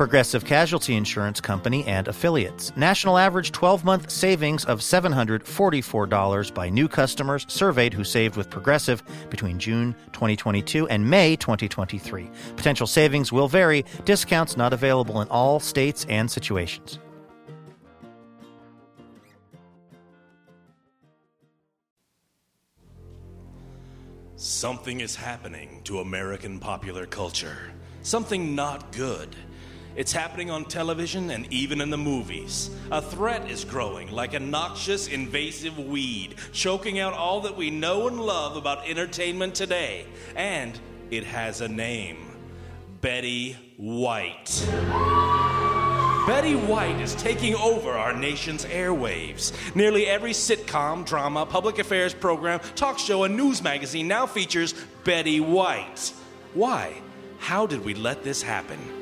Progressive Casualty Insurance Company and affiliates. National average 12 month savings of $744 by new customers surveyed who saved with Progressive between June 2022 and May 2023. Potential savings will vary, discounts not available in all states and situations. Something is happening to American popular culture. Something not good. It's happening on television and even in the movies. A threat is growing like a noxious, invasive weed, choking out all that we know and love about entertainment today. And it has a name Betty White. Betty White is taking over our nation's airwaves. Nearly every sitcom, drama, public affairs program, talk show, and news magazine now features Betty White. Why? How did we let this happen?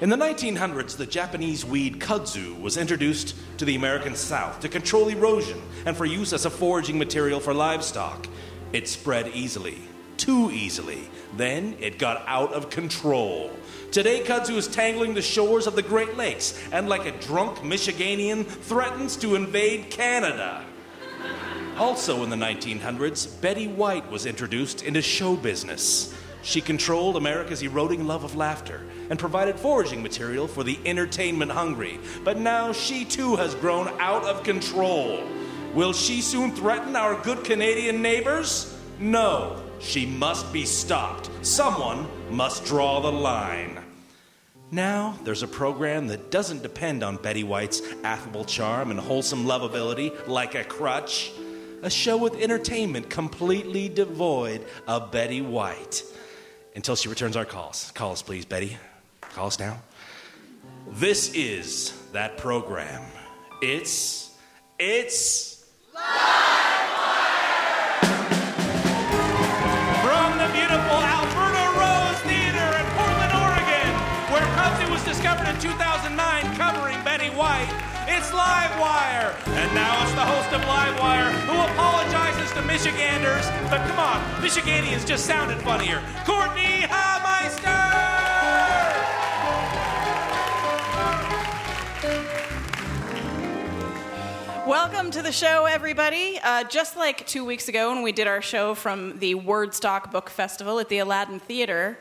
In the 1900s, the Japanese weed kudzu was introduced to the American South to control erosion and for use as a foraging material for livestock. It spread easily, too easily. Then it got out of control. Today, kudzu is tangling the shores of the Great Lakes and, like a drunk Michiganian, threatens to invade Canada. Also in the 1900s, Betty White was introduced into show business. She controlled America's eroding love of laughter and provided foraging material for the entertainment hungry. But now she too has grown out of control. Will she soon threaten our good Canadian neighbors? No, she must be stopped. Someone must draw the line. Now, there's a program that doesn't depend on Betty White's affable charm and wholesome lovability like a crutch. A show with entertainment completely devoid of Betty White until she returns our calls. Call us, please, Betty. Call us now. This is that program. It's, it's. From the beautiful Alberta Rose Theater in Portland, Oregon, where Kudzu was discovered in 2009 covering Betty White, it's Livewire. And now it's the host of Livewire who apologizes to Michiganders, but come on, Michiganians just sounded funnier. Courtenay Hameister! Welcome to the show, everybody. Uh, just like two weeks ago when we did our show from the Wordstock Book Festival at the Aladdin Theater,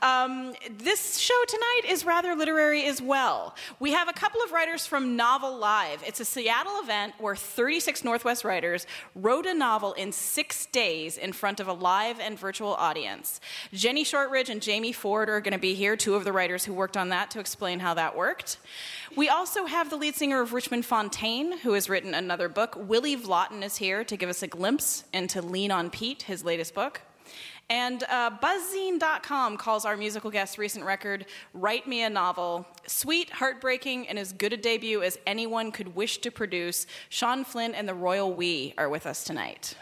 um, this show tonight is rather literary as well. We have a couple of writers from Novel Live. It's a Seattle event where 36 Northwest writers wrote a novel in six days in front of a live and virtual audience. Jenny Shortridge and Jamie Ford are going to be here, two of the writers who worked on that, to explain how that worked. We also have the lead singer of Richmond Fontaine, who has written another book. Willy Vlautin is here to give us a glimpse into Lean on Pete, his latest book. And uh, Buzzine.com calls our musical guest's recent record Write Me a Novel sweet, heartbreaking, and as good a debut as anyone could wish to produce. Sean Flinn and the Royal We are with us tonight.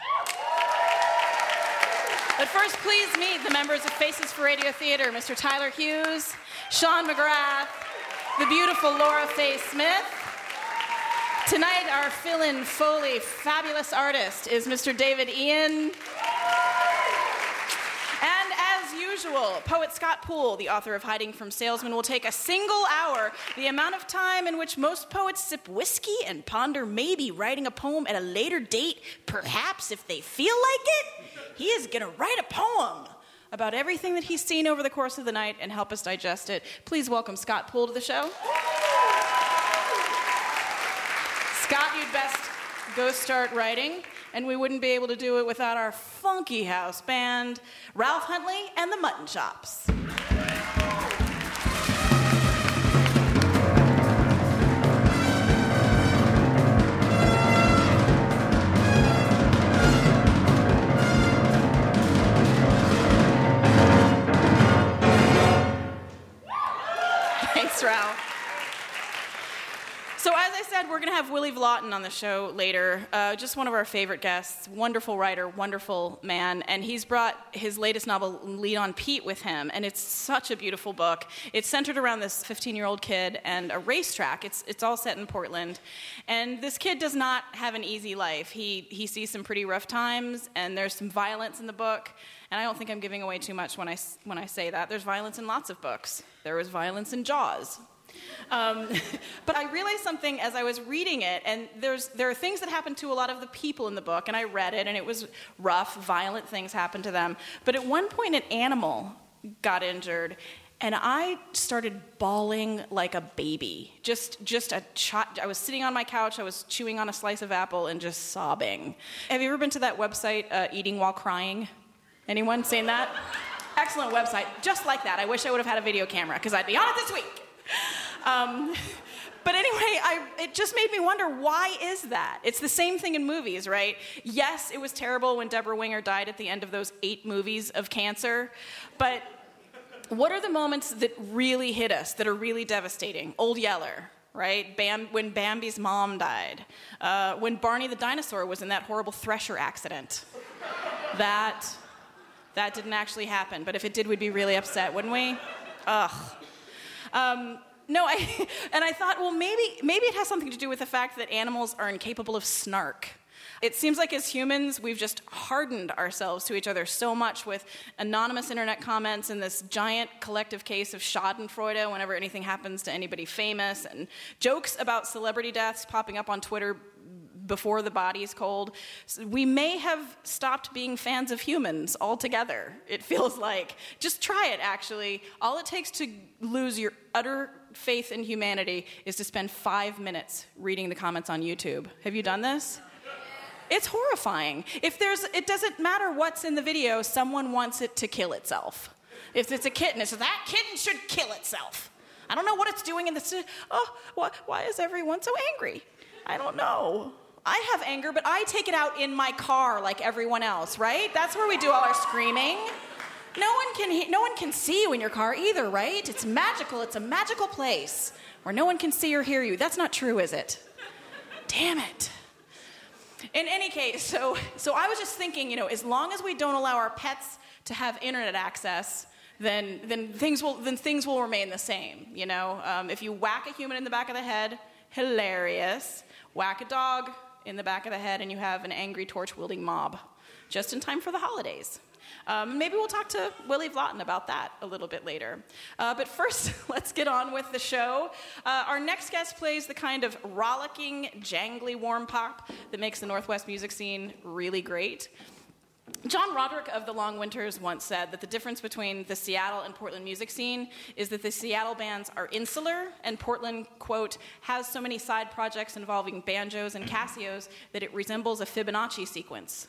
But first, please meet the members of Faces for Radio Theater Mr. Tyler Hughes, Sean McGrath, the beautiful Laura Faye Smith. Tonight, our fill in Foley fabulous artist is Mr. David Ian usual, poet Scott Poole, the author of Hiding from Salesmen, will take a single hour, the amount of time in which most poets sip whiskey and ponder maybe writing a poem at a later date, perhaps if they feel like it. He is going to write a poem about everything that he's seen over the course of the night and help us digest it. Please welcome Scott Poole to the show. Scott, you'd best go start writing and we wouldn't be able to do it without our funky house band, Ralph Huntley and the Mutton Chops. Thanks, Ralph. So, as I said, we're going to have Willy Vlautin on the show later. Uh, just one of our favorite guests, wonderful writer, wonderful man, and he's brought his latest novel, Lean on Pete, with him, and it's such a beautiful book. It's centered around this 15-year-old kid and a racetrack. It's it's all set in Portland, and this kid does not have an easy life. He he sees some pretty rough times, and there's some violence in the book. And I don't think I'm giving away too much when I when I say that. There's violence in lots of books. There was violence in Jaws. Um, but I realized something as I was reading it, and there's, there are things that happen to a lot of the people in the book, and I read it, and it was rough, violent things happened to them. But at one point, an animal got injured, and I started bawling like a baby. Just, just a ch- I was sitting on my couch, I was chewing on a slice of apple, and just sobbing. Have you ever been to that website, uh, Eating While Crying? Anyone seen that? Excellent website, just like that. I wish I would have had a video camera because I'd be on it this week. Um, but anyway, I, it just made me wonder why is that? It's the same thing in movies, right? Yes, it was terrible when Debra Winger died at the end of those eight movies of cancer, but what are the moments that really hit us, that are really devastating? Old Yeller, right? Bam, when Bambi's mom died, uh, when Barney the dinosaur was in that horrible thresher accident. That that didn't actually happen, but if it did, we'd be really upset, wouldn't we? Ugh. Um, no, I, and I thought, well, maybe, maybe it has something to do with the fact that animals are incapable of snark. It seems like as humans, we've just hardened ourselves to each other so much with anonymous internet comments and this giant collective case of Schadenfreude whenever anything happens to anybody famous, and jokes about celebrity deaths popping up on Twitter before the body is cold. We may have stopped being fans of humans altogether, it feels like. Just try it, actually. All it takes to lose your utter faith in humanity is to spend five minutes reading the comments on YouTube. Have you done this? It's horrifying. If there's, it doesn't matter what's in the video, someone wants it to kill itself. If it's a kitten, it's that kitten should kill itself. I don't know what it's doing in this. Oh, why, why is everyone so angry? I don't know. I have anger, but I take it out in my car like everyone else, right? That's where we do all our screaming. No one can he- no one can see you in your car either, right? It's magical. It's a magical place where no one can see or hear you. That's not true, is it? Damn it. In any case, so so I was just thinking, you know, as long as we don't allow our pets to have internet access, then then things will then things will remain the same. You know, um, if you whack a human in the back of the head, hilarious. Whack a dog, in the back of the head and you have an angry torch wielding mob just in time for the holidays. Um, maybe we'll talk to Willy Vlautin about that a little bit later. Uh, but first, let's get on with the show. Uh, our next guest plays the kind of rollicking, jangly warm pop that makes the Northwest music scene really great. John Roderick of the Long Winters once said that the difference between the Seattle and Portland music scene is that the Seattle bands are insular, and Portland, quote, has so many side projects involving banjos and Casios that it resembles a Fibonacci sequence.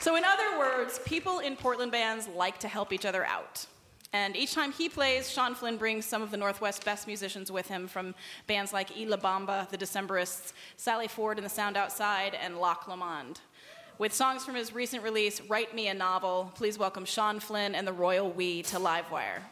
So, in other words, people in Portland bands like to help each other out. And each time he plays, Sean Flinn brings some of the Northwest best musicians with him from bands like Y La Bamba, the Decemberists, Sally Ford and the Sound Outside, and Loch Lomond. With songs from his recent release, Write Me a Novel, please welcome Sean Flinn and the Royal We to Livewire.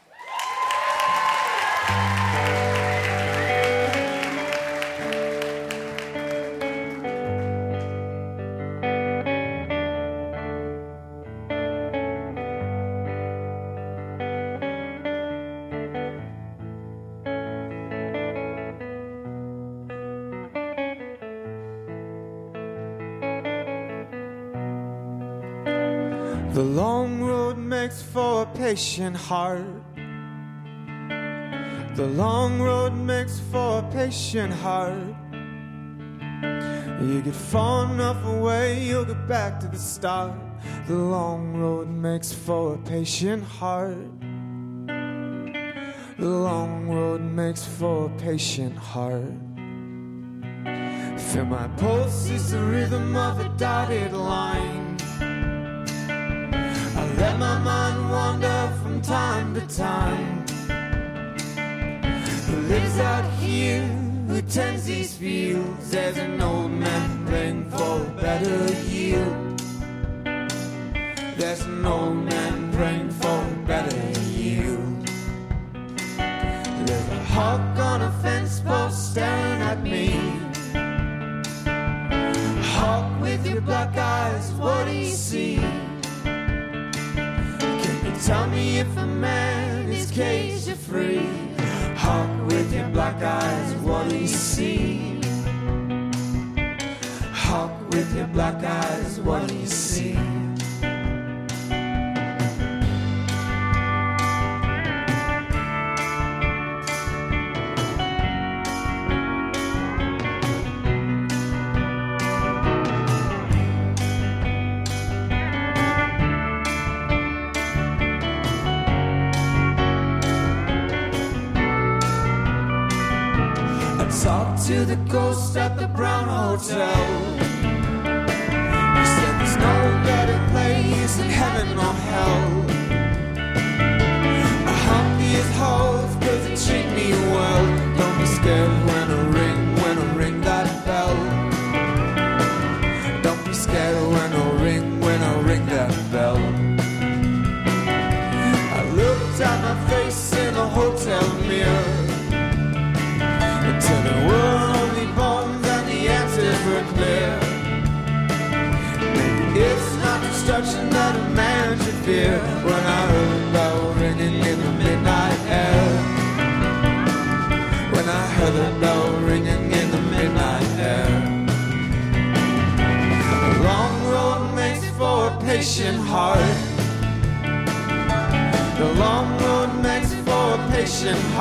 The long road makes for a patient heart. The long road makes for a patient heart. You get far enough away, you'll get back to the start. The long road makes for a patient heart. The long road makes for a patient heart. Feel my pulse is the rhythm of a dotted line. From time to time. Who lives out here? Who tends these fields? There's an old man praying for a better yield. There's an old man praying for a better yield. There's a hawk on a fence post staring at me. Hawk with your black eyes, what do you see? Tell me if a man is caged or free? Hawk with your black eyes, what do you see? Hawk with your black eyes, what do you see? Ghost at the Brown Hotel.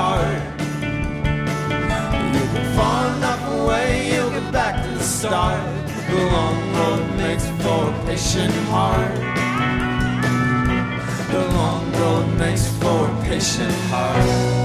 Heart. You get far enough away, you'll get back to the start. The long road makes for a patient heart. The long road makes for a patient heart.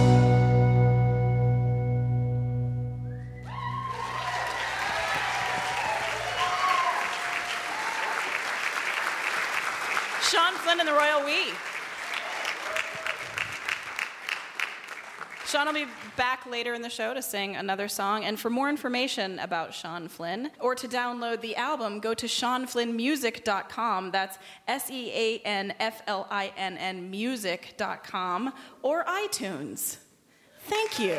Later in the show to sing another song. And for more information about Sean Flinn or to download the album, go to seanflinnmusic.com. That's S E A N F L I N N music.com or iTunes. Thank you.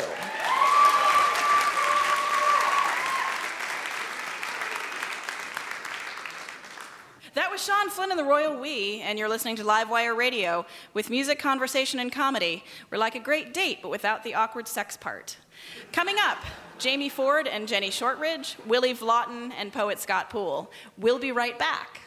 That was Sean Flinn and the Royal We, and you're listening to Livewire Radio with music, conversation, and comedy. We're like a great date, but without the awkward sex part. Coming up, Jamie Ford and Jenny Shortridge, Willy Vlautin, and poet Scott Poole. We'll be right back.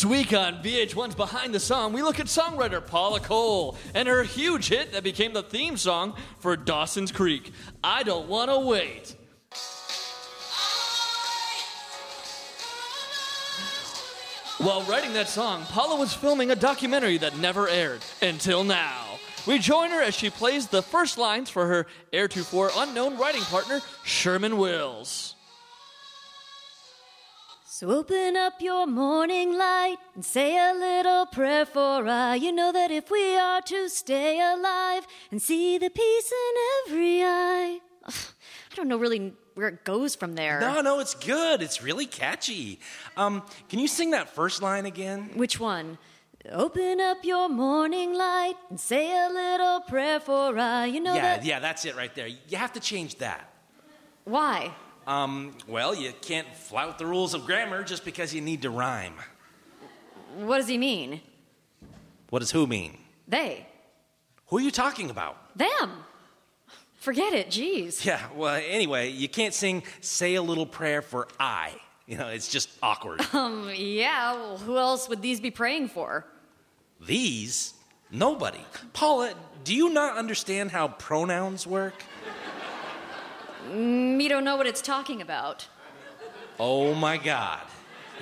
This week on VH1's Behind the Song, we look at songwriter Paula Cole and her huge hit that became the theme song for Dawson's Creek. I don't want to wait. While writing that song, Paula was filming a documentary that never aired until now. We join her as she plays the first lines for her heretofore unknown writing partner, Sherman Wills. So open up your morning light and say a little prayer for I. You know that if we are to stay alive and see the peace in every eye. Ugh, I don't know really where it goes from there. No, no, it's good. It's really catchy. Um, can you sing that first line again? Which one? Open up your morning light and say a little prayer for I. You know yeah, that. yeah, that's it right there. You have to change that. Why? Um, well, you can't flout the rules of grammar just because you need to rhyme. What does he mean? What does who mean? They. Who are you talking about? Them. Forget it, jeez. Yeah, well, anyway, you can't sing Say a Little Prayer for I. You know, it's just awkward. Um, yeah, well, who else would these be praying for? These? Nobody. Paula, do you not understand how pronouns work? Me don't know what it's talking about. Oh my God.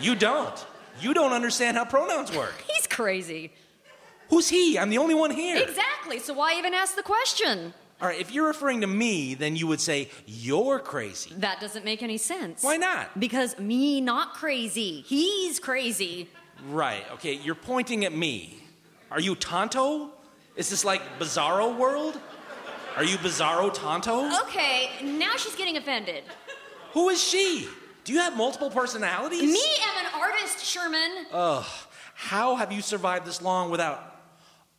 You don't. You don't understand how pronouns work. He's crazy. Who's he? I'm the only one here. Exactly, so why even ask the question? All right, if you're referring to me, then you would say, You're crazy. That doesn't make any sense. Why not? Because me not crazy. He's crazy. Right, okay, you're pointing at me. Are you Tonto? Is this like Bizarro World? Are you Bizarro Tonto? Okay, now she's getting offended. Who is she? Do you have multiple personalities? Me am an artist, Sherman. Ugh, how have you survived this long without.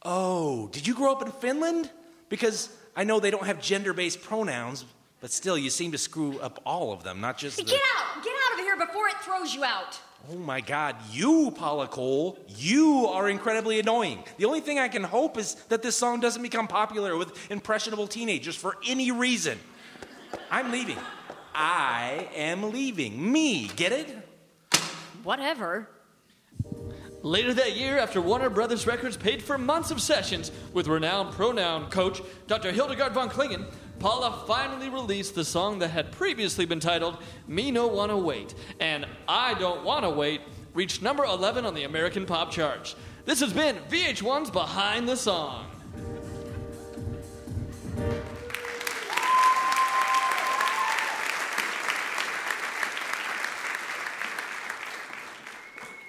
Oh, did you grow up in Finland? Because I know they don't have gender based pronouns, but still, you seem to screw up all of them, not just the. Get out! Get out of here before it throws you out. Oh my God, you, Paula Cole, you are incredibly annoying. The only thing I can hope is that this song doesn't become popular with impressionable teenagers for any reason. I'm leaving. I am leaving. Me, get it? Whatever. Later that year, after Warner Brothers Records paid for months of sessions with renowned pronoun coach Dr. Hildegard von Klingen, Paula finally released the song that had previously been titled Me No Wanna Wait, and I Don't Wanna Wait reached number 11 on the American pop charts. This has been VH1's Behind the Song.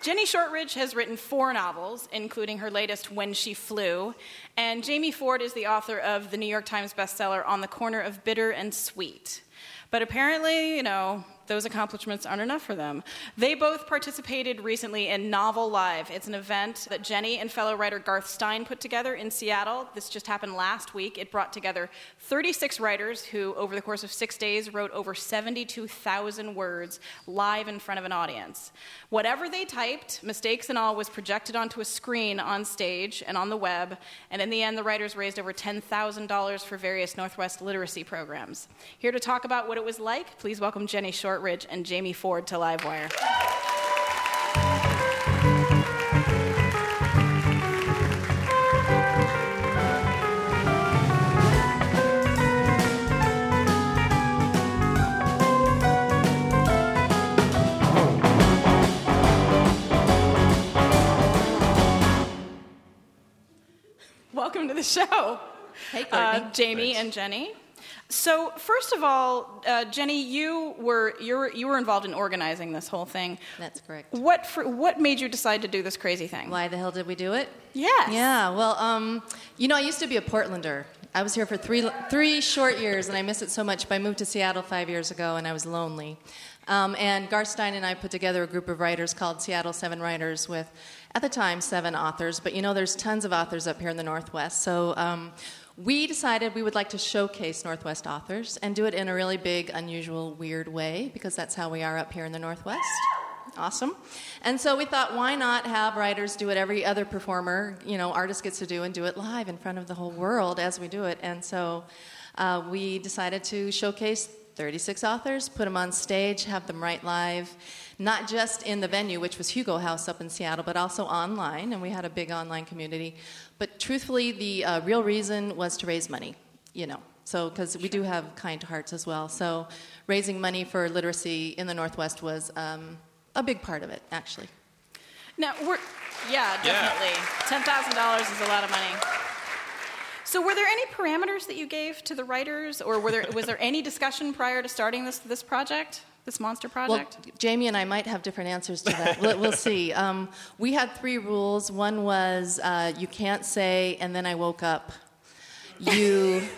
Jenny Shortridge has written four novels, including her latest, When She Flew. And Jamie Ford is the author of the New York Times bestseller, On the Corner of Bitter and Sweet. But apparently, you know, those accomplishments aren't enough for them. They both participated recently in Novel Live. It's an event that Jenny and fellow writer Garth Stein put together in Seattle. This just happened last week. It brought together 36 writers who, over the course of six days, wrote over 72,000 words live in front of an audience. Whatever they typed, mistakes and all, was projected onto a screen on stage and on the web. And in the end, the writers raised over $10,000 for various Northwest literacy programs. Here to talk about what it was like, please welcome Jenny Shortridge and Jamie Ford to Livewire. Welcome to the show. Hey, uh, Courtenay. Jamie and Jenny. So first of all, uh, Jenny, you were you were you were involved in organizing this whole thing. That's correct. What for, what made you decide to do this crazy thing? Why the hell did we do it? Yes. Yeah, well, um, you know, I used to be a Portlander. I was here for three, three short years, and I miss it so much. But I moved to Seattle five years ago, and I was lonely. Um, and Garth Stein and I put together a group of writers called Seattle Seven Writers with, at the time, seven authors. But you know, there's tons of authors up here in the Northwest. So um, we decided we would like to showcase Northwest authors and do it in a really big, unusual, weird way because that's how we are up here in the Northwest. Awesome. And so we thought, why not have writers do what every other performer, you know, artist gets to do and do it live in front of the whole world as we do it. And so uh, we decided to showcase 36 authors, put them on stage, have them write live, not just in the venue, which was Hugo House up in Seattle, but also online. And we had a big online community. But truthfully, the uh, real reason was to raise money, you know. So, because we do have kind hearts as well. So, raising money for literacy in the Northwest was um, a big part of it, actually. Now we're yeah, definitely. Ten thousand dollars is a lot of money. So were there any parameters that you gave to the writers, or were there was there any discussion prior to starting this this project? This monster project? Well, Jamie and I might have different answers to that. we'll, we'll see. Um, we had three rules. One was uh, you can't say, and then I woke up. You.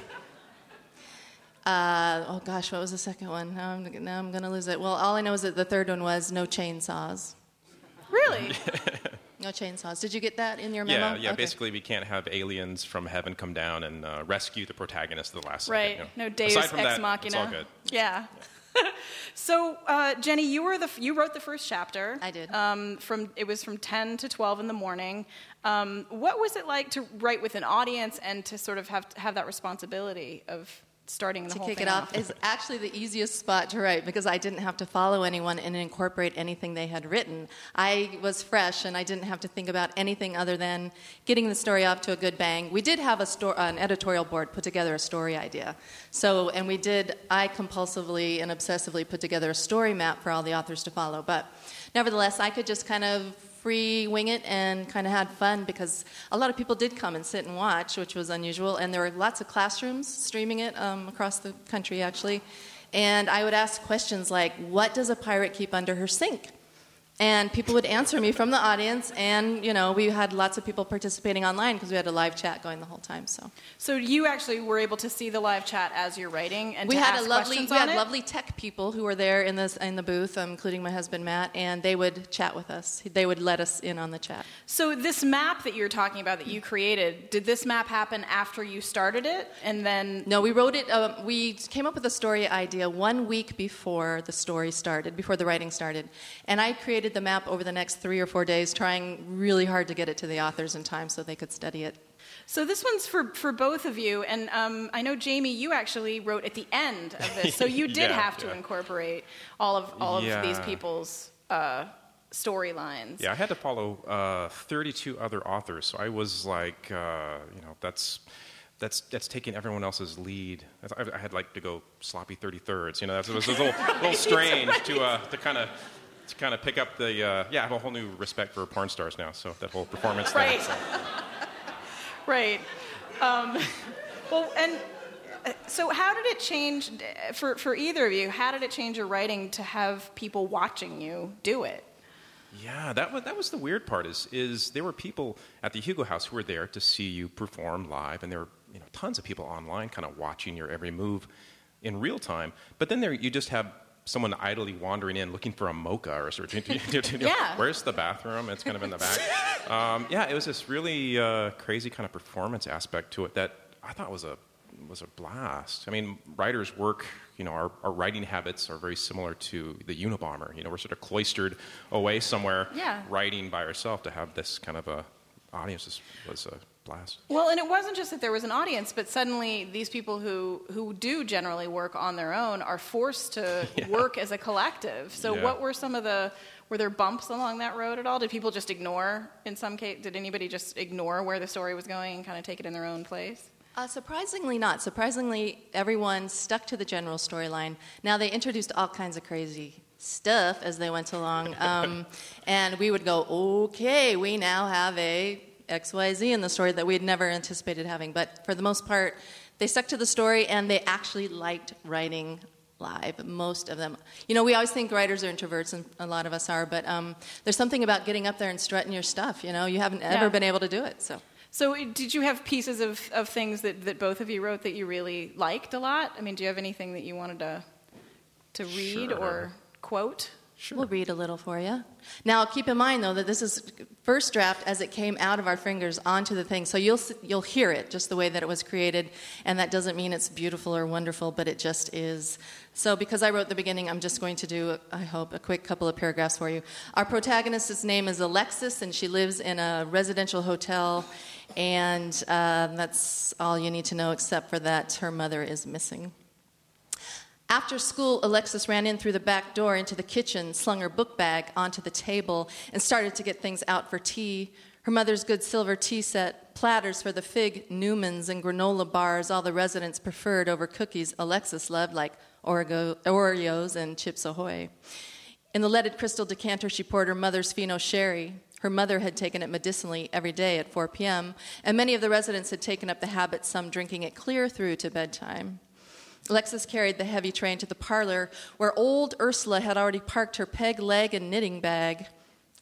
Uh, oh gosh, what was the second one? Now I'm, now I'm going to lose it. Well, all I know is that the third one was no chainsaws. Really? no chainsaws. Did you get that in your memo? Yeah, yeah. Okay. Basically, we can't have aliens from heaven come down and uh, rescue the protagonist at the last Right. second. you know. No Deus Aside from ex that, machina. It's all good. Yeah. so, uh, Jenny, you were the f- you wrote the first chapter. I did. Um, from it was from ten to twelve in the morning. Um, what was it like to write with an audience and to sort of have have that responsibility of starting the to whole kick thing it off is actually the easiest spot to write because I didn't have to follow anyone and incorporate anything they had written. I was fresh and I didn't have to think about anything other than getting the story off to a good bang. We did have a sto- an editorial board put together a story idea. So, and we did, I compulsively and obsessively put together a story map for all the authors to follow. But nevertheless, I could just kind of free wing it and kind of had fun because a lot of people did come and sit and watch, which was unusual. And there were lots of classrooms streaming it um, across the country, actually. And I would ask questions like, What does a pirate keep under her sink? And people would answer me from the audience, and you know we had lots of people participating online because we had a live chat going the whole time. So So you actually were able to see the live chat as you're writing, and we had a lovely we had it? lovely tech people who were there in this in the booth, um, including my husband Matt, and they would chat with us. They would let us in on the chat. So this map that you're talking about that you created, did this map happen after you started it, and then? No, we wrote it. Uh, we came up with a story idea one week before the story started, before the writing started, and I created the map over the next three or four days, trying really hard to get it to the authors in time so they could study it. So this one's for, for both of you, and um, I know Jamie, you actually wrote at the end of this, so you did Yeah, have to yeah. incorporate all of all of these people's uh, storylines. Yeah, I had to follow uh, 32 other authors, so I was like, uh, you know, that's that's that's taking everyone else's lead. I, I had like to go sloppy 33rds. You know, that was, was a little, little strange to uh, to kind of to kind of pick up the uh, yeah. I have a whole new respect for porn stars now. So that whole performance thing. Right. so. Right. Um, well, and so how did it change for, for either of you? How did it change your writing to have people watching you do it? Yeah, that was that was the weird part. Is is there were people at the Hugo House who were there to see you perform live, and there were you know tons of people online, kind of watching your every move in real time. But then there you just have someone idly wandering in looking for a mocha or something. Yeah. Where's the bathroom? It's kind of in the back. um, yeah, it was this really uh, crazy kind of performance aspect to it that I thought was a was a blast. I mean, writers work. You know, our, our writing habits are very similar to the Unabomber. You know, we're sort of cloistered away somewhere, Yeah. writing by ourselves. To have this kind of a audience was, was a blast. Well, and it wasn't just that there was an audience, but suddenly these people who, who do generally work on their own are forced to work as a collective. So, Yeah. what were some of the were there bumps along that road at all? Did people just ignore? In some case, did anybody just ignore where the story was going and kind of take it in their own place? Uh, surprisingly, not. Surprisingly, everyone stuck to the general storyline. Now, they introduced all kinds of crazy stuff as they went along. Um, and we would go, okay, we now have a XYZ in the story that we had never anticipated having. But for the most part, they stuck to the story and they actually liked writing live, most of them. You know, we always think writers are introverts, and a lot of us are, but um, there's something about getting up there and strutting your stuff. You know, you haven't ever Yeah. been able to do it, so. So, did you have pieces of, of things that, that both of you wrote that you really liked a lot? I mean, do you have anything that you wanted to to read Sure. or quote? We'll read a little for you. Now, keep in mind though that this is first draft as it came out of our fingers onto the thing, so you'll you'll hear it just the way that it was created, and that doesn't mean it's beautiful or wonderful, but it just is. So, because I wrote the beginning, I'm just going to do, I hope, a quick couple of paragraphs for you. Our protagonist's name is Alexis, and she lives in a residential hotel, and uh, that's all you need to know, except for that her mother is missing. After school, Alexis ran in through the back door into the kitchen, slung her book bag onto the table, and started to get things out for tea. Her mother's good silver tea set, platters for the fig Newmans, and granola bars all the residents preferred over cookies Alexis loved, like Oreo- Oreos and Chips Ahoy. In the leaded crystal decanter, she poured her mother's Fino sherry. Her mother had taken it medicinally every day at 4 p.m., and many of the residents had taken up the habit, some drinking it clear through to bedtime. Alexis carried the heavy train to the parlor where old Ursula had already parked her peg leg and knitting bag.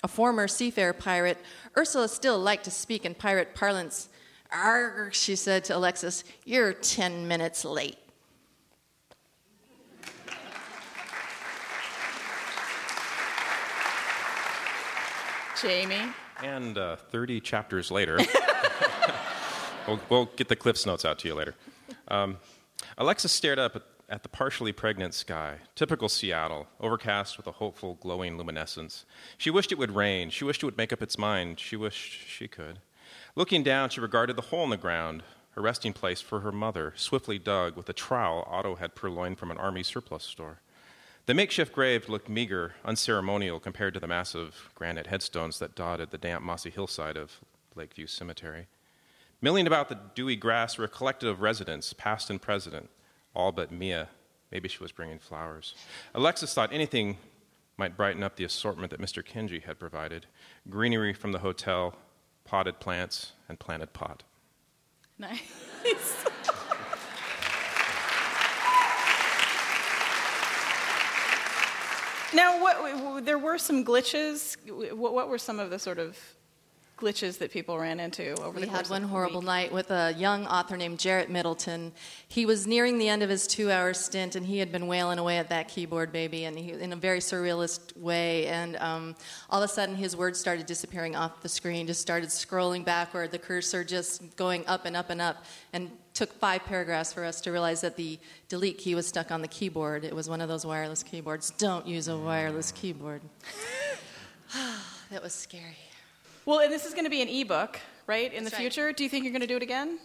A former seafarer pirate, Ursula still liked to speak in pirate parlance. Arg, she said to Alexis, you're 10 minutes late. Jamie. And uh, 30 chapters later, we'll, we'll get the Cliff's Notes out to you later. Um, Alexis stared up at, at the partially pregnant sky, typical Seattle, overcast with a hopeful, glowing luminescence. She wished it would rain. She wished it would make up its mind. She wished she could. Looking down, she regarded the hole in the ground, her resting place for her mother, swiftly dug with a trowel Otto had purloined from an army surplus store. The makeshift grave looked meager, unceremonial compared to the massive granite headstones that dotted the damp, mossy hillside of Lakeview Cemetery. Milling about the dewy grass were a collective of residents, past and present, all but Mia. Maybe she was bringing flowers. Alexis thought anything might brighten up the assortment that Mr. Kenji had provided greenery from the hotel, potted plants, and planted pot. Nice. now, what, there were some glitches. What, what were some of the sort of glitches that people ran into over We the had one horrible week? night with a young author named Jarrett Middleton. He was nearing the end of his two-hour stint, and he had been wailing away at that keyboard, baby, and he, in a very surrealist way. And um, all of a sudden, his words started disappearing off the screen. Just started scrolling backward, the cursor just going up and up and up, and took five paragraphs for us to realize that the delete key was stuck on the keyboard. It was one of those wireless keyboards. Don't use a wireless keyboard. that was scary. Well, and this is going to be an ebook, right, in That's the right. future. Do you think you're going to do it again?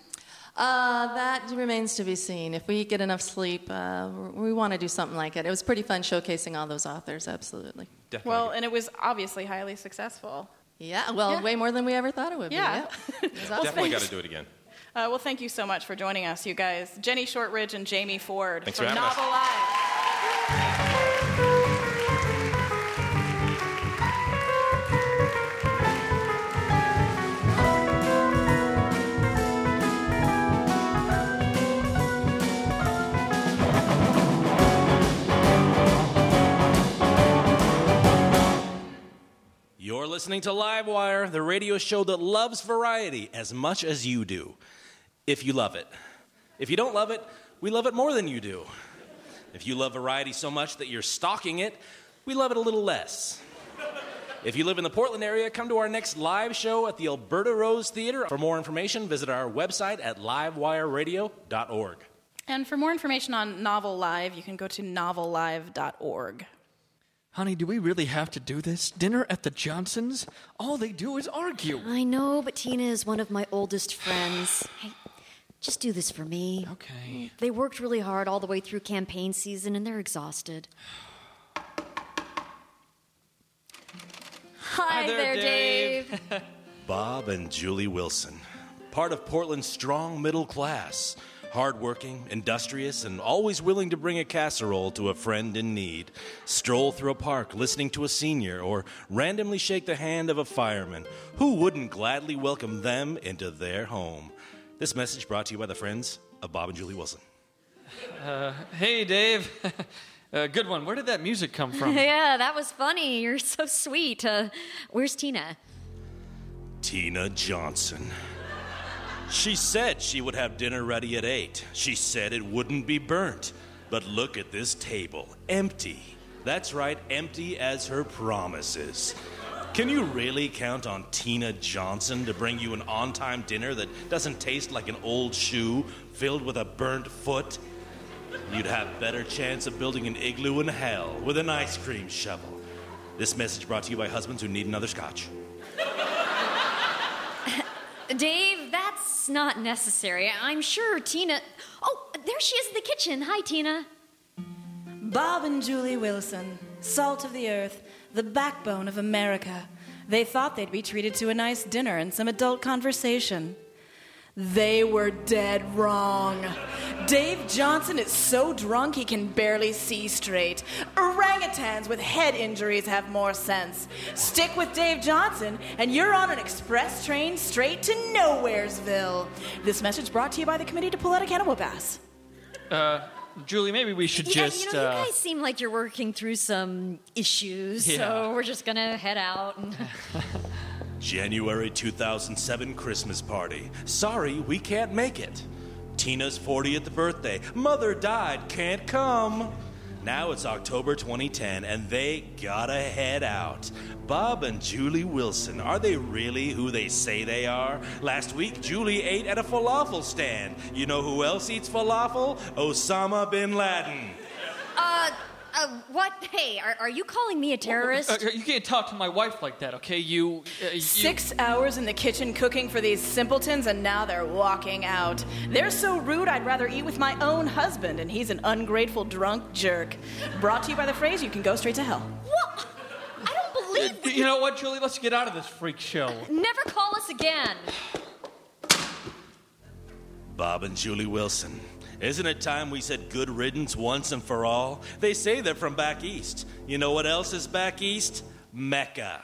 Uh, that remains to be seen. If we get enough sleep, uh, we want to do something like it. It was pretty fun showcasing all those authors, absolutely. Definitely. Well, and it was obviously highly successful. Yeah, well, Yeah. way more than we ever thought it would Yeah. be. Yeah. It was awesome. Definitely got to do it again. Uh, well, thank you so much for joining us, you guys. Jenny Shortridge and Jamie Ford Thanks from for. Novel Live. You're listening to Livewire, the radio show that loves variety as much as you do. If you love it. If you don't love it, we love it more than you do. If you love variety so much that you're stalking it, we love it a little less. If you live in the Portland area, come to our next live show at the Alberta Rose Theater. For more information, visit our website at livewireradio.org. And for more information on Novel Live, you can go to novellive.org. Honey, do we really have to do this? Dinner at the Johnsons? All they do is argue. I know, but Tina is one of my oldest friends. Hey, just do this for me. Okay. They worked really hard all the way through campaign season and they're exhausted. Hi, there, Dave. Bob and Julie Wilson, part of Portland's strong middle class, hardworking, industrious, and always willing to bring a casserole to a friend in need, stroll through a park listening to a senior, or randomly shake the hand of a fireman. Who wouldn't gladly welcome them into their home? This message brought to you by the friends of Bob and Julie Wilson. Uh, hey, Dave. uh, good one. Where did that music come from? yeah, that was funny. You're so sweet. Uh, where's Tina? Tina Johnson. She said she would have dinner ready at 8. She said it wouldn't be burnt. But look at this table empty. That's right, empty as her promises. Can you really count on Tina Johnson to bring you an on time dinner that doesn't taste like an old shoe filled with a burnt foot? You'd have better chance of building an igloo in hell with an ice cream shovel. This message brought to you by husbands who need another scotch. Dave, that's not necessary. I'm sure Tina. Oh, there she is in the kitchen. Hi, Tina. Bob and Julie Wilson, salt of the earth, the backbone of America. They thought they'd be treated to a nice dinner and some adult conversation. They were dead wrong. Dave Johnson is so drunk he can barely see straight. Orangutans with head injuries have more sense. Stick with Dave Johnson, and you're on an express train straight to Nowheresville. This message brought to you by the Committee to Pull Out a Can of Whoop Uh, Julie, maybe we should yeah, just. you know, uh, you guys seem like you're working through some issues, Yeah. so we're just gonna head out. And January 2007 Christmas party. Sorry, we can't make it. Tina's 40th birthday. Mother died, can't come. Now it's October 2010, and they gotta head out. Bob and Julie Wilson, are they really who they say they are? Last week, Julie ate at a falafel stand. You know who else eats falafel? Osama bin Laden. uh, uh, what? Hey, are, are you calling me a terrorist? Uh, you can't talk to my wife like that, okay? You. Uh, you Six hours in the kitchen cooking for these simpletons, and now they're walking out. They're so rude, I'd rather eat with my own husband, and he's an ungrateful drunk jerk. Brought to you by the phrase, you can go straight to hell. What? I don't believe. You know what, Julie? Let's get out of this freak show. Never call us again. Bob and Julie Wilson. Isn't it time we said good riddance once and for all? They say they're from back east. You know what else is back east? Mecca.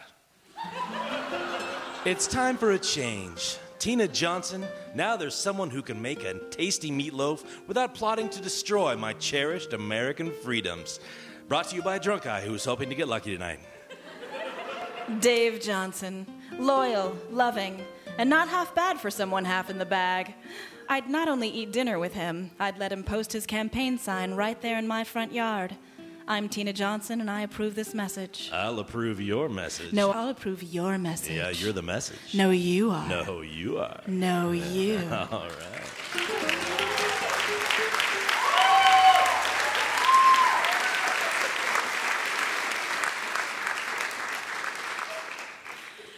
it's time for a change. Tina Johnson, now there's someone who can make a tasty meatloaf without plotting to destroy my cherished American freedoms. Brought to you by a drunk guy who's hoping to get lucky tonight. Dave Johnson, loyal, loving, and not half bad for someone half in the bag. I'd not only eat dinner with him, I'd let him post his campaign sign right there in my front yard. I'm Tina Johnson, and I approve this message. I'll approve your message. No, I'll approve your message. Yeah, you're the message. No, you are. No, you are. No, you. All right.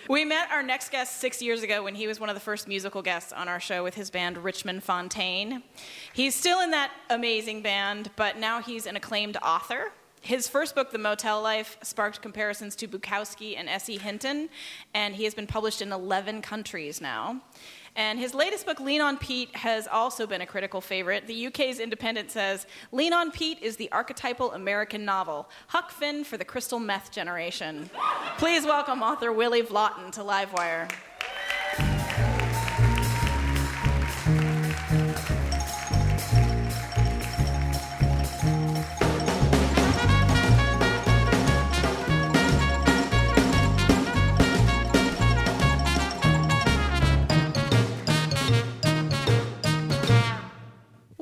We met our next guest six years ago when he was one of the first musical guests on our show with his band Richmond Fontaine. He's still in that amazing band, but now he's an acclaimed author. His first book, The Motel Life, sparked comparisons to Bukowski and S.E. Hinton, and he has been published in 11 countries now. And his latest book, Lean on Pete, has also been a critical favorite. The UK's Independent says Lean on Pete is the archetypal American novel, Huck Finn for the crystal meth generation. Please welcome author Willy Vlautin to Livewire.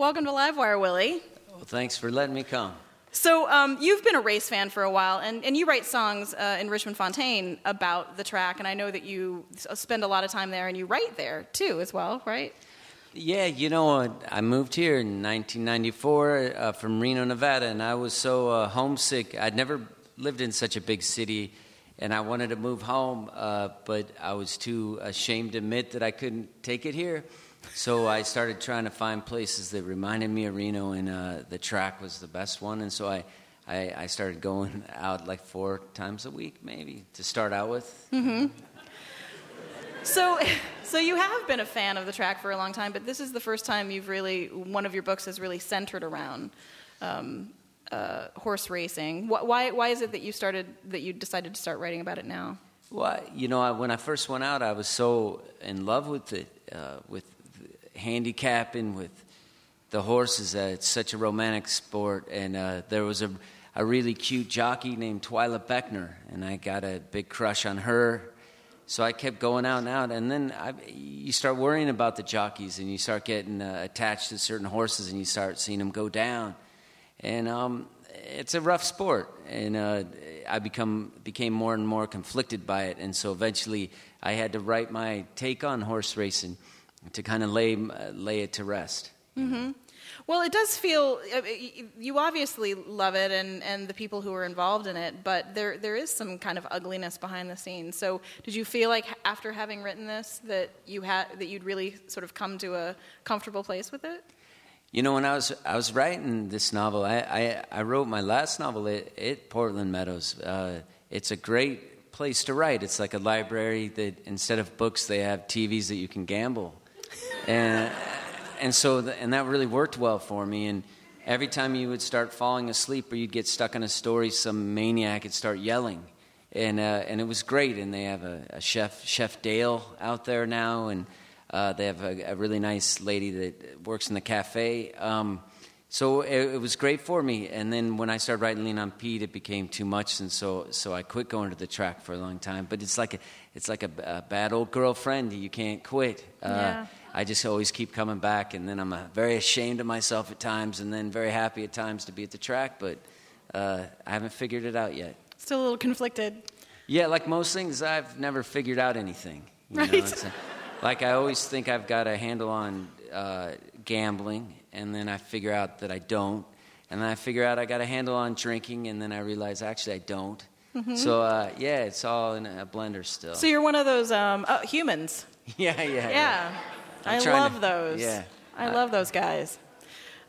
Welcome to Livewire, Willy. Well, thanks for letting me come. So, um, you've been a race fan for a while, and, and you write songs uh, in Richmond Fontaine about the track, and I know that you spend a lot of time there and you write there too, as well, right? Yeah, you know, uh, I moved here in 1994 uh, from Reno, Nevada, and I was so uh, homesick. I'd never lived in such a big city, and I wanted to move home, uh, but I was too ashamed to admit that I couldn't take it here. So I started trying to find places that reminded me of Reno, and uh, the track was the best one. And so I, I, I started going out like four times a week, maybe, to start out with. Mm-hmm. So, so you have been a fan of the track for a long time, but this is the first time you've really one of your books has really centered around um, uh, horse racing. Wh- Why, why is it that you started that you decided to start writing about it now? Well, you know, I, when I first went out, I was so in love with it, uh, with handicapping, with the horses. Uh, it's such a romantic sport, and uh, there was a, a really cute jockey named Twyla Beckner, and I got a big crush on her. So I kept going out and out, and then I, you start worrying about the jockeys, and you start getting uh, attached to certain horses, and you start seeing them go down, and um, it's a rough sport, and uh, I become became more and more conflicted by it, and so eventually I had to write my take on horse racing to kind of lay uh, lay it to rest. hmm Well, it does feel you obviously love it, and, and the people who are involved in it, but there there is some kind of ugliness behind the scenes. So, did you feel like after having written this that you had that you'd really sort of come to a comfortable place with it? You know, when I was I was writing this novel, I I, I wrote my last novel at, at Portland Meadows. Uh, it's a great place to write. It's like a library that instead of books, they have TVs that you can gamble, and and so the, and that really worked well for me. And every time you would start falling asleep or you'd get stuck on a story, some maniac would start yelling, and uh, and it was great. And they have a, a chef Chef Dale out there now, and uh, they have a, a really nice lady that works in the cafe. Um, so it, it was great for me. And then when I started writing Lean on Pete, it became too much, and so so I quit going to the track for a long time. But it's like a it's like a, a bad old girlfriend. You can't quit. Uh, Yeah. I just always keep coming back, and then I'm very ashamed of myself at times, and then very happy at times to be at the track. But uh, I haven't figured it out yet. Still a little conflicted. Yeah, like most things, I've never figured out anything. You know, Right. a- like I always think I've got a handle on uh, gambling, and then I figure out that I don't, and then I figure out I got a handle on drinking, and then I realize actually I don't. Mhm. So uh, yeah, it's all in a blender still. So you're one of those um, oh, humans. yeah, yeah, Yeah. I'm I love to- those. yeah. I Uh, love those guys.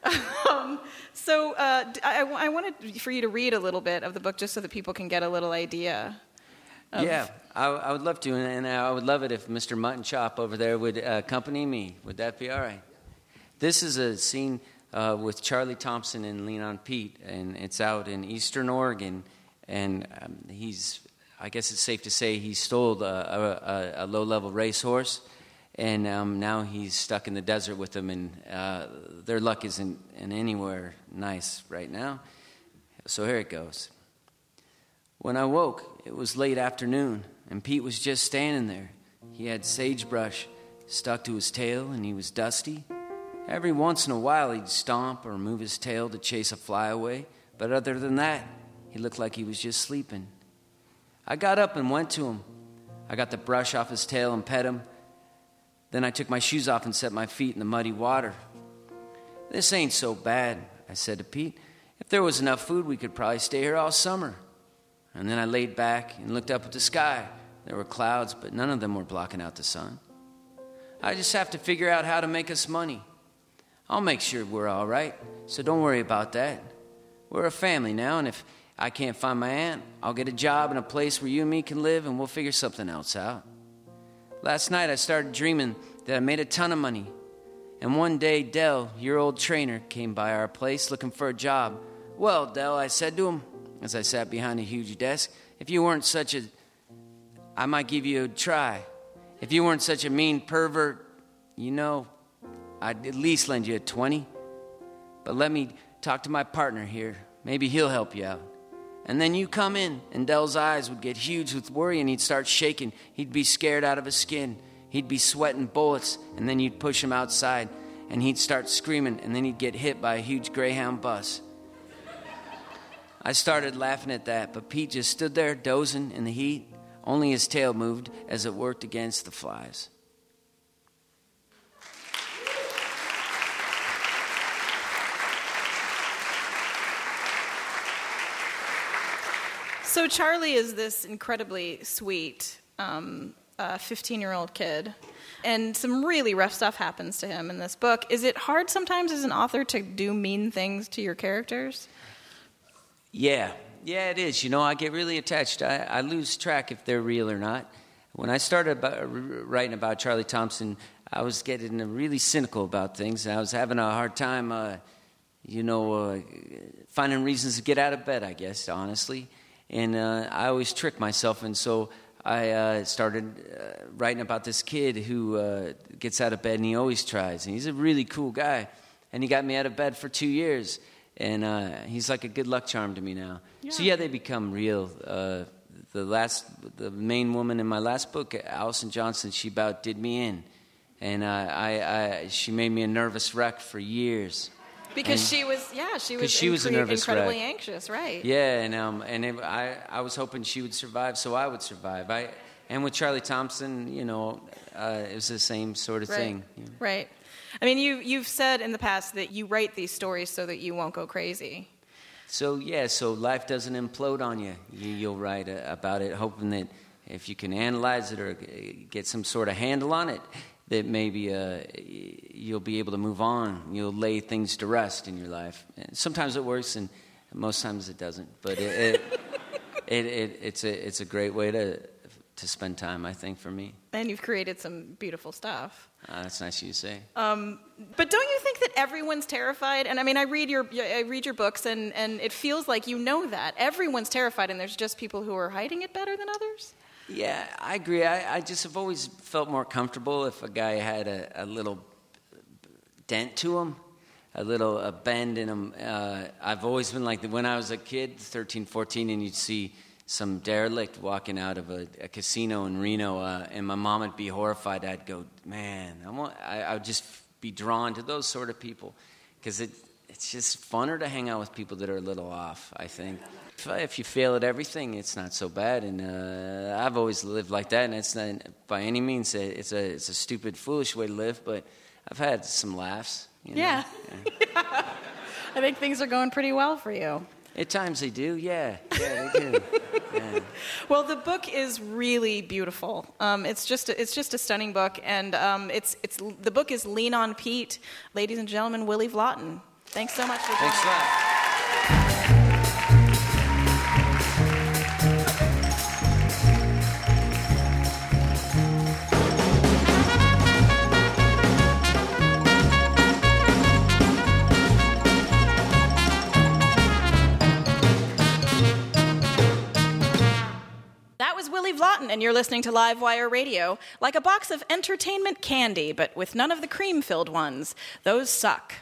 um, so uh, I, I wanted for you to read a little bit of the book just so that people can get a little idea. Of, Yeah, I, I would love to, and I would love it if Mr. Mutton Chop over there would uh, accompany me. Would that be all right? This is a scene uh, with Charlie Thompson and Lean on Pete, and it's out in Eastern Oregon, and um, he's, I guess it's safe to say, he stole a, a, a low-level racehorse, and um, now he's stuck in the desert with them, and uh, their luck isn't anywhere nice right now. So here it goes. When I woke, it was late afternoon, and Pete was just standing there. He had sagebrush stuck to his tail, and he was dusty. Every once in a while, he'd stomp or move his tail to chase a fly away, but other than that, he looked like he was just sleeping. I got up and went to him. I got the brush off his tail and pet him. Then I took my shoes off and set my feet in the muddy water. This ain't so bad, I said to Pete. If there was enough food, we could probably stay here all summer. And then I laid back and looked up at the sky. There were clouds, but none of them were blocking out the sun. I just have to figure out how to make us money. I'll make sure we're all right, so don't worry about that. We're a family now, and if I can't find my aunt, I'll get a job in a place where you and me can live, and we'll figure something else out. Last night I started dreaming that I made a ton of money. And one day, Dell, your old trainer, came by our place looking for a job. Well, Dell, I said to him as I sat behind a huge desk, if you weren't such a. I might give you a try. If you weren't such a mean pervert, you know, I'd at least lend you a 20. But let me talk to my partner here. Maybe he'll help you out. And then you come in, and Dell's eyes would get huge with worry, and he'd start shaking. He'd be scared out of his skin. He'd be sweating bullets, and then you'd push him outside, and he'd start screaming, and then he'd get hit by a huge Greyhound bus. I started laughing at that, but Pete just stood there dozing in the heat. Only his tail moved as it worked against the flies. So Charlie is this incredibly sweet um, 15-year-old kid, and some really rough stuff happens to him in this book. Is it hard sometimes as an author to do mean things to your characters? Yeah, yeah, it is. You know, I get really attached. I, I lose track if they're real or not. When I started about, r- writing about Charlie Thompson, I was getting really cynical about things. And I was having a hard time, uh, you know, uh, finding reasons to get out of bed, I guess, honestly. And uh, I always trick myself. And so I uh, started uh, writing about this kid who uh, gets out of bed and he always tries. And he's a really cool guy. And he got me out of bed for two years. And uh, he's like a good luck charm to me now. So, yeah, they become real. Uh, the last, the main woman in my last book, Allison Johnson, she about did me in. And uh, I, I, she made me a nervous wreck for years. Because And- she was, yeah, she was, she was a incre- nervous incredibly wreck. anxious, right? Yeah, and um, and it, I I was hoping she would survive, so I would survive. I and with Charlie Thompson, you know, uh, it was the same sort of Right. thing. Right. I mean, you you've said in the past that you write these stories so that you won't go crazy. So yeah, so life doesn't implode on you. you you'll write about it, hoping that if you can analyze it or get some sort of handle on it, that maybe uh, you'll be able to move on. You'll lay things to rest in your life. And sometimes it works, and most times it doesn't. But it, it, it, it it's a it's a great way to to spend time. I think for me, And you've created some beautiful stuff. uh, that's nice of you to say. Um, but don't you think that everyone's terrified? And I mean, I read your I read your books, and, and it feels like you know that everyone's terrified, and there's just people who are hiding it better than others. Yeah, I agree. I, I just have always felt more comfortable if a guy had a, a little dent to him. a little a bend in him. Uh, I've always been like. When I was a kid, 13, 14, and you'd see some derelict walking out of a, a casino in Reno, uh, and my mom would be horrified. I'd go, man, I, want, I, I would just be drawn to those sort of people because it, it's just funner to hang out with people that are a little off, I think. If, if you fail at everything, it's not so bad. And uh, I've always lived like that, and it's not by any means a, it's, a, it's a stupid, foolish way to live, but I've had some laughs. You know? Yeah. I think things are going pretty well for you. At times they do, yeah. Yeah, they do. yeah. Well, the book is really beautiful. Um, it's just a, it's just a stunning book, and um, it's it's the book is Lean on Pete, ladies and gentlemen. Willy Vlautin. Thanks so much for Thanks a lot. And you're listening to Livewire Radio, like a box of entertainment candy, but with none of the cream-filled ones. Those suck.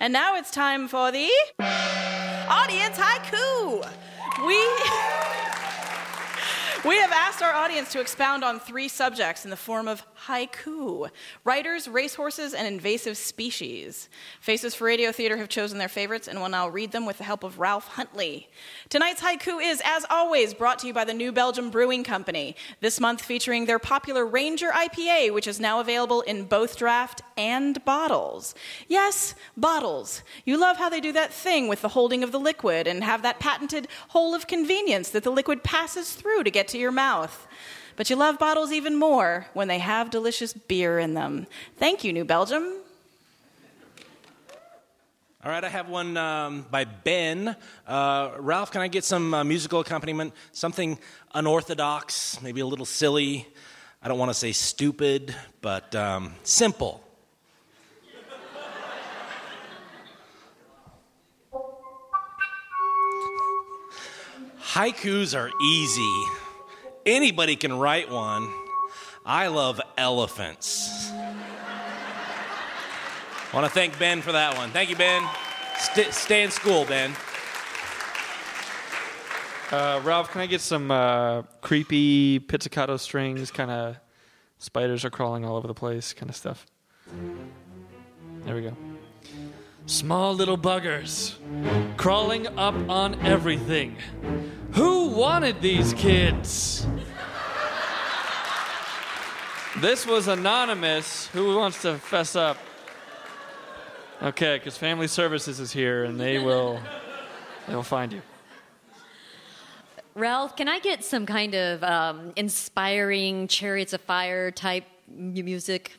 And now it's time for the audience haiku. We we have asked our audience to expound on three subjects in the form of haiku writers, racehorses, and invasive species. Faces for Radio Theater have chosen their favorites and will now read them with the help of Ralph Huntley. Tonight's haiku is, as always, brought to you by the New Belgium Brewing Company, this month featuring their popular Ranger IPA, which is now available in both draft and bottles. Yes, bottles. You love how they do that thing with the holding of the liquid and have that patented hole of convenience that the liquid passes through to get to your mouth. But you love bottles even more when they have delicious beer in them. Thank you, New Belgium. All right, I have one um, by Ben. Uh, Ralph, can I get some uh, musical accompaniment? Something unorthodox, maybe a little silly. I don't want to say stupid, but um, simple. Haikus are easy. Anybody can write one. I love elephants. I want to thank Ben for that one. Thank you, Ben. St- stay in school, Ben. Uh, Ralph, can I get some uh, creepy pizzicato strings? Kind of spiders are crawling all over the place, kind of stuff. There we go. Small little buggers crawling up on everything. Who wanted these kids? This was anonymous. Who wants to fess up? Okay, because Family Services is here and they will they will find you. Ralph, can I get some kind of um, inspiring Chariots of Fire type m- music?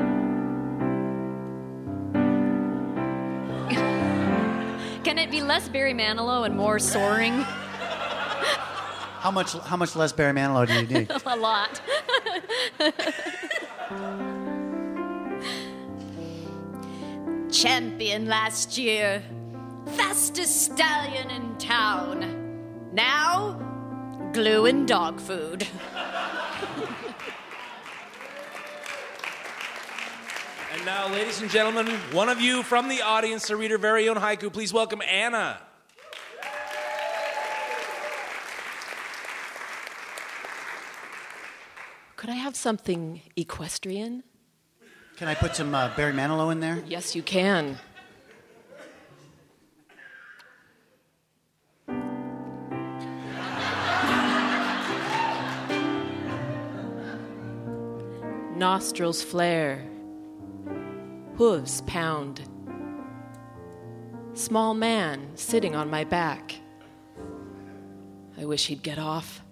Can it be less Barry Manilow and more soaring? How much? How much less Barry Manilow do you need? A lot. Champion last year, fastest stallion in town. Now, glue and dog food. And now, ladies and gentlemen, one of you from the audience to read her very own haiku. Please welcome Anna. Could I have something equestrian? Can I put some uh, Barry Manilow in there? Yes, you can. Nostrils flare, hooves pound. Small man sitting on my back. I wish he'd get off.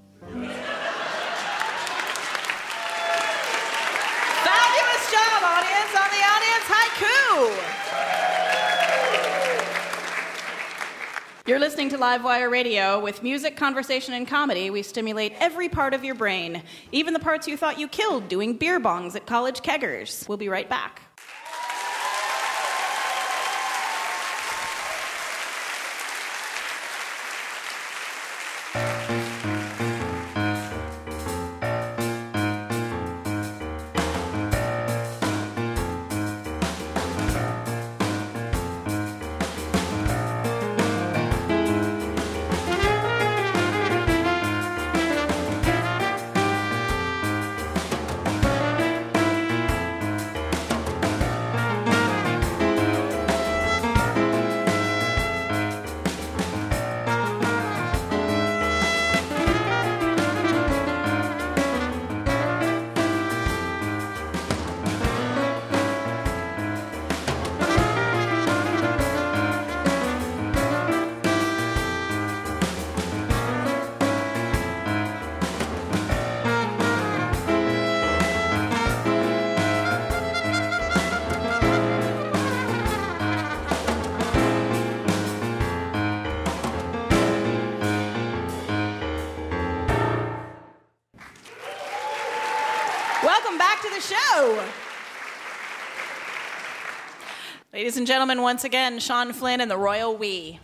Fabulous job, audience, on the audience You're listening to Livewire Radio. With music, conversation, and comedy, we stimulate every part of your brain, even the parts you thought you killed doing beer bongs at college keggers. We'll be right back. Ladies and gentlemen, once again, Sean Flinn and the Royal We.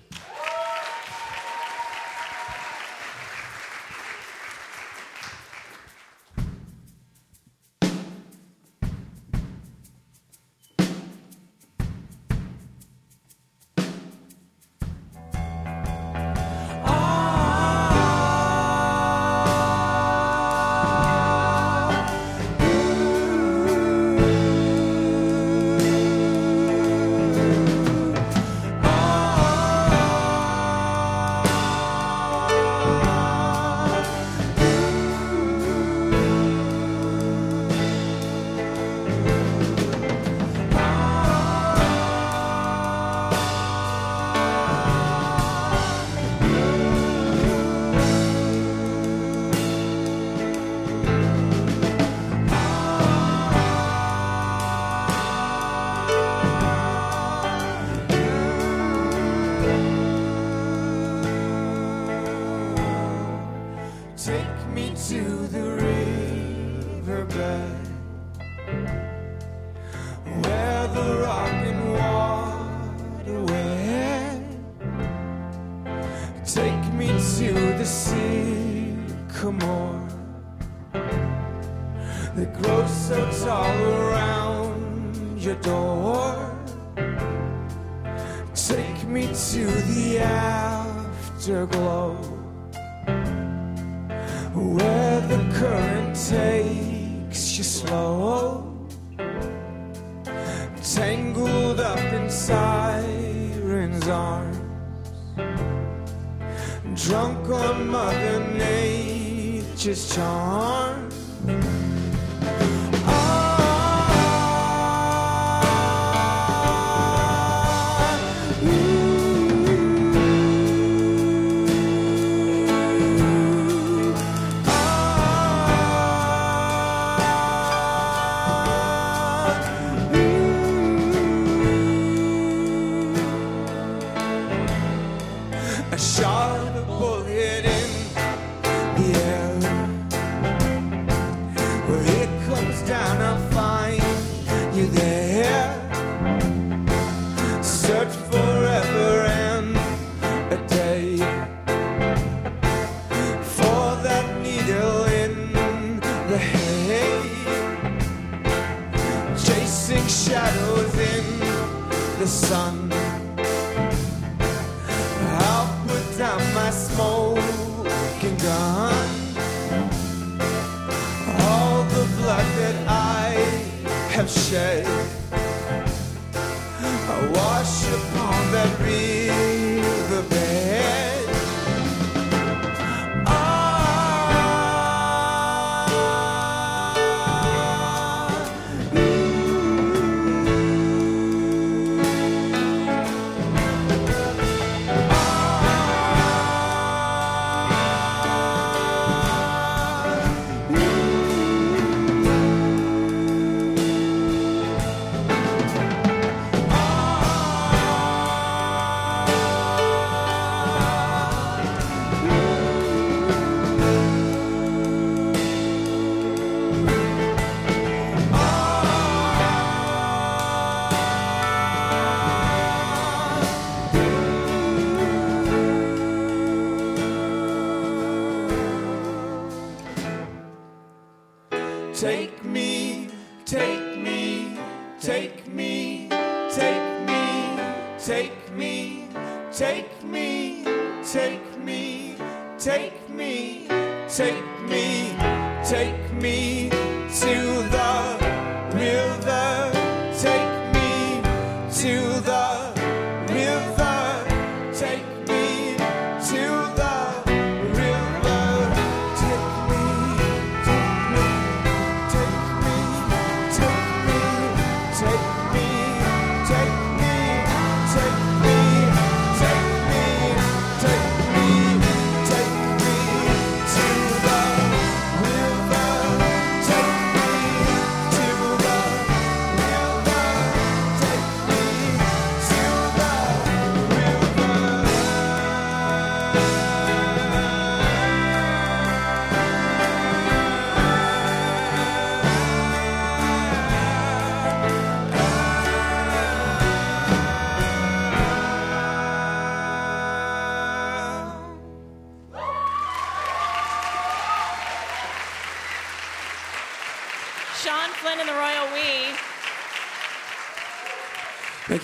Take me, take me, take me, take me, take me, take me, take me, take me, take me, take me.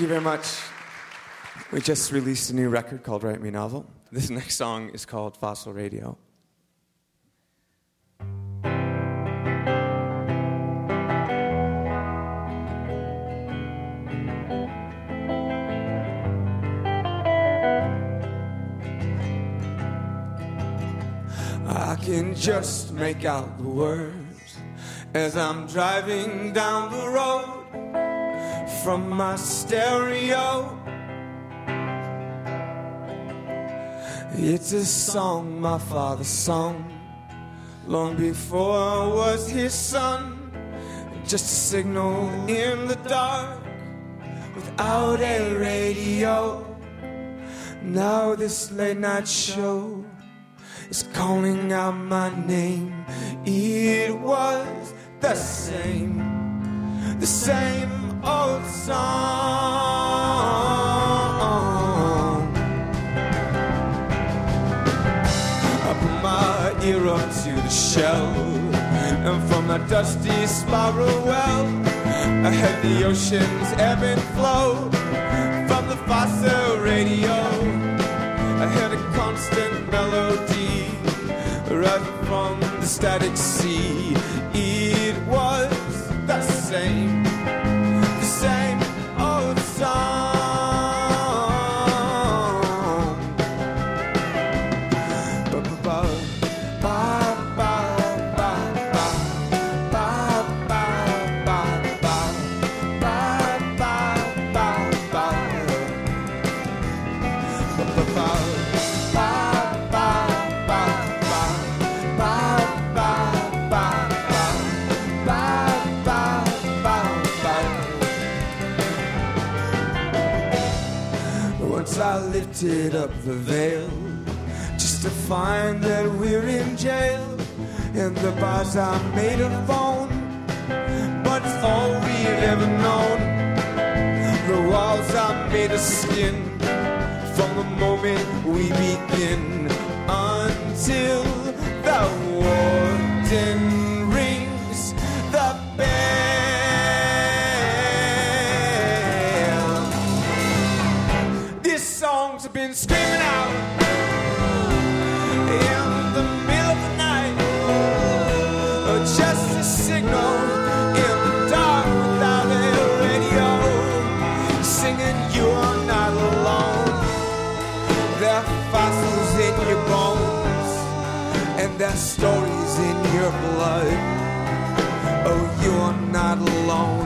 You very much. We just released a new record called Write Me a Novel. This next song is called Fossil Radio. I can just make out the words as I'm driving down the road from my stereo. It's a song my father sung long before I was his son. Just a signal in the dark without a radio. Now this late night show is calling out my name. It was the same, the same old song. I put my ear up to the shell, and from that dusty spiral well, I heard the ocean's ebb and flow from the fossil radio. I heard a constant melody rising from the static sea. It was the same, lifted up the veil just to find that we're in jail and the bars are made of bone, but it's all we've ever known. The walls are made of skin from the moment we begin until the warden song's been screaming out in the middle of the night, Uh, just a signal in the dark without a radio, singing you are not alone. There are fossils in your bones, and there are stories in your blood. Oh, you are not alone.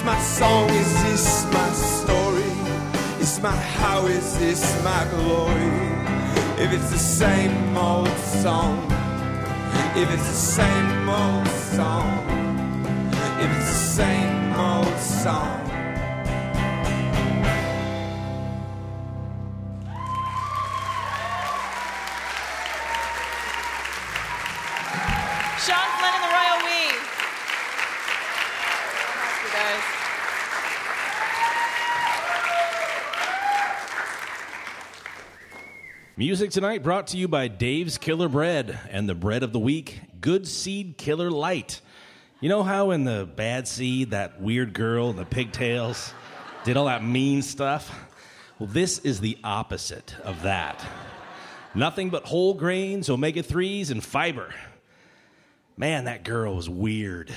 It's my song, is this my story? It's my how, is this my glory? If it's the same old song, if it's the same old song, if it's the same old song. Music tonight brought to you by Dave's Killer Bread and the bread of the week, Good Seed Killer Light. You know how in the bad seed, that weird girl in the pigtails did all that mean stuff? Well, this is the opposite of that. Nothing but whole grains, omega 3s, and fiber. Man, that girl was weird.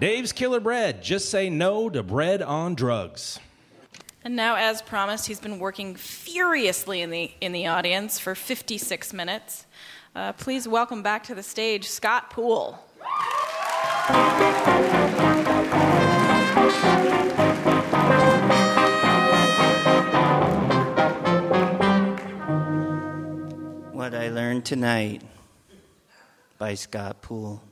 Dave's Killer Bread. Just say no to bread on drugs. And now, as promised, he's been working furiously in the in the audience for 56 minutes. Uh, please welcome back to the stage Scott Poole. What I Learned Tonight by Scott Poole.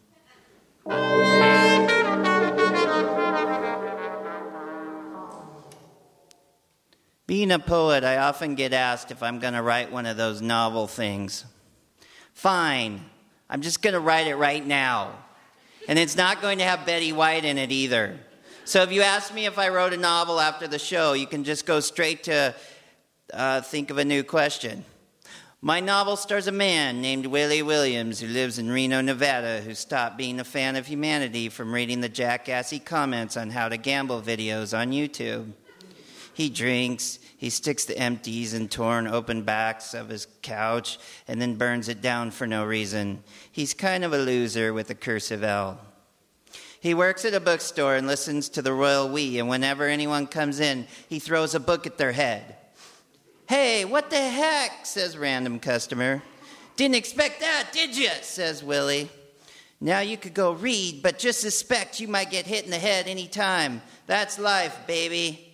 Being a poet, I often get asked if I'm going to write one of those novel things. Fine, I'm just going to write it right now. And it's not going to have Betty White in it either. So if you ask me if I wrote a novel after the show, you can just go straight to uh, think of a new question. My novel stars a man named Willie Williams who lives in Reno, Nevada, who stopped being a fan of humanity from reading the jackassy comments on how to gamble videos on YouTube. He drinks, he sticks the empties and torn open backs of his couch and then burns it down for no reason. He's kind of a loser with a cursive L. He works at a bookstore and listens to the Royal We, and whenever anyone comes in, he throws a book at their head. Hey, what the heck? says random customer. Didn't expect that, did you? says Willie. Now you could go read, but just suspect you might get hit in the head any time. That's life, baby.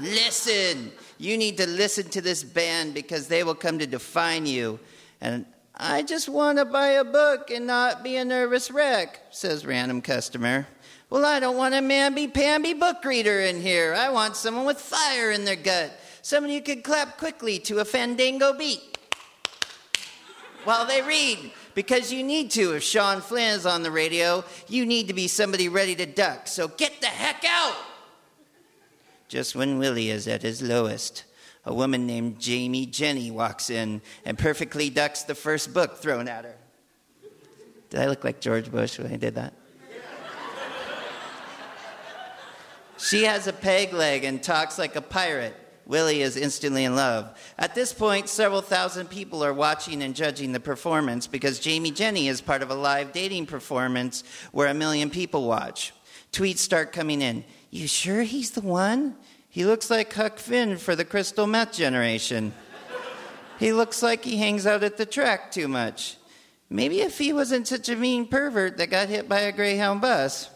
Listen. You need to listen to this band because they will come to define you. And I just want to buy a book and not be a nervous wreck, says random customer. Well, I don't want a mamby-pamby book reader in here. I want someone with fire in their gut. Someone who can clap quickly to a fandango beat while they read. Because you need to. If Sean Flinn is on the radio, you need to be somebody ready to duck. So get the heck out! Just when Willie is at his lowest, a woman named Jamie Jenny walks in and perfectly ducks the first book thrown at her. Did I look like George Bush when I did that? She has a peg leg and talks like a pirate. Willie is instantly in love. At this point, several thousand people are watching and judging the performance because Jamie Jenny is part of a live dating performance where a million people watch. Tweets start coming in. You sure he's the one? He looks like Huck Finn for the crystal meth generation. he looks like he hangs out at the track too much. Maybe if he wasn't such a mean pervert that got hit by a Greyhound bus.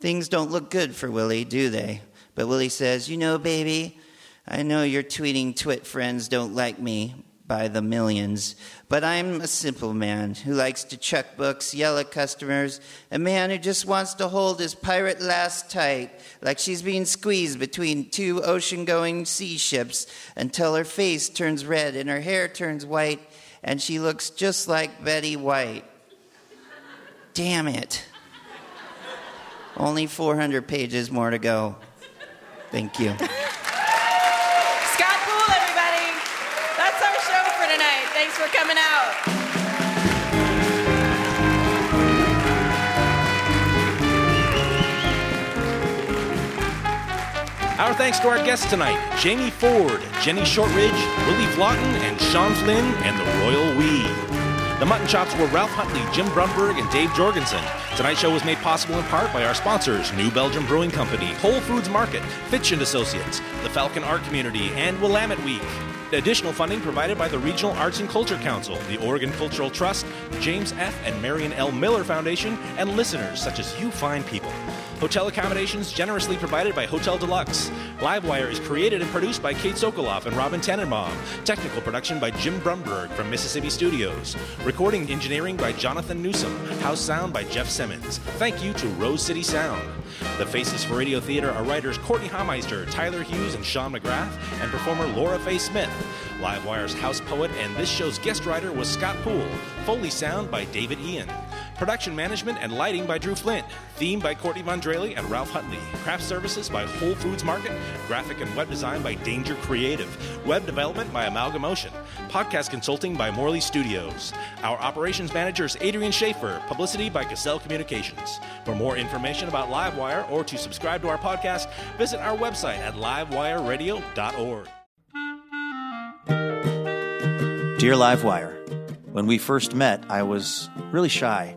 Things don't look good for Willie, do they? But Willie says, You know, baby, I know your tweeting twit friends don't like me by the millions, but I'm a simple man who likes to check books, yell at customers, a man who just wants to hold his pirate lass tight, like she's being squeezed between two ocean going sea ships until her face turns red and her hair turns white and she looks just like Betty White. Damn it. Only 400 pages more to go. Thank you. Our thanks to our guests tonight Jamie Ford, Jenny Shortridge, Willy Vlautin, and Sean Flinn, and the Royal We. The Mutton Chops were Ralph Huntley, Jim Brumberg, and Dave Jorgensen. Tonight's show was made possible in part by our sponsors, New Belgium Brewing Company, Whole Foods Market, Fitch and Associates, the Falcon Art Community, and Willamette Week. Additional funding provided by the Regional Arts and Culture Council, the Oregon Cultural Trust, James F. and Marion L. Miller Foundation, and listeners such as you fine people. Hotel accommodations generously provided by Hotel Deluxe. Livewire is created and produced by Kate Sokoloff and Robin Tannenbaum. Technical production by Jim Brumberg from Mississippi Studios. Recording engineering by Jonathan Newsom. House sound by Jeff Simmons. Thank you to Rose City Sound. The faces for Radio Theater are writers Courtenay Hameister, Tyler Hughes, and Sean McGrath, and performer Laura Faye Smith. Livewire's house poet and this show's guest writer was Scott Poole. Foley sound by David Ian. Production management and lighting by Drew Flint. Theme by Courtney Mondrelli and Ralph Huntley. Craft services by Whole Foods Market. Graphic and web design by Danger Creative. Web development by Amalgamotion. Podcast consulting by Morley Studios. Our operations manager is Adrian Schaefer. Publicity by Cassell Communications. For more information about Livewire or to subscribe to our podcast, visit our website at livewireradio.org. Dear Livewire, when we first met, I was really shy.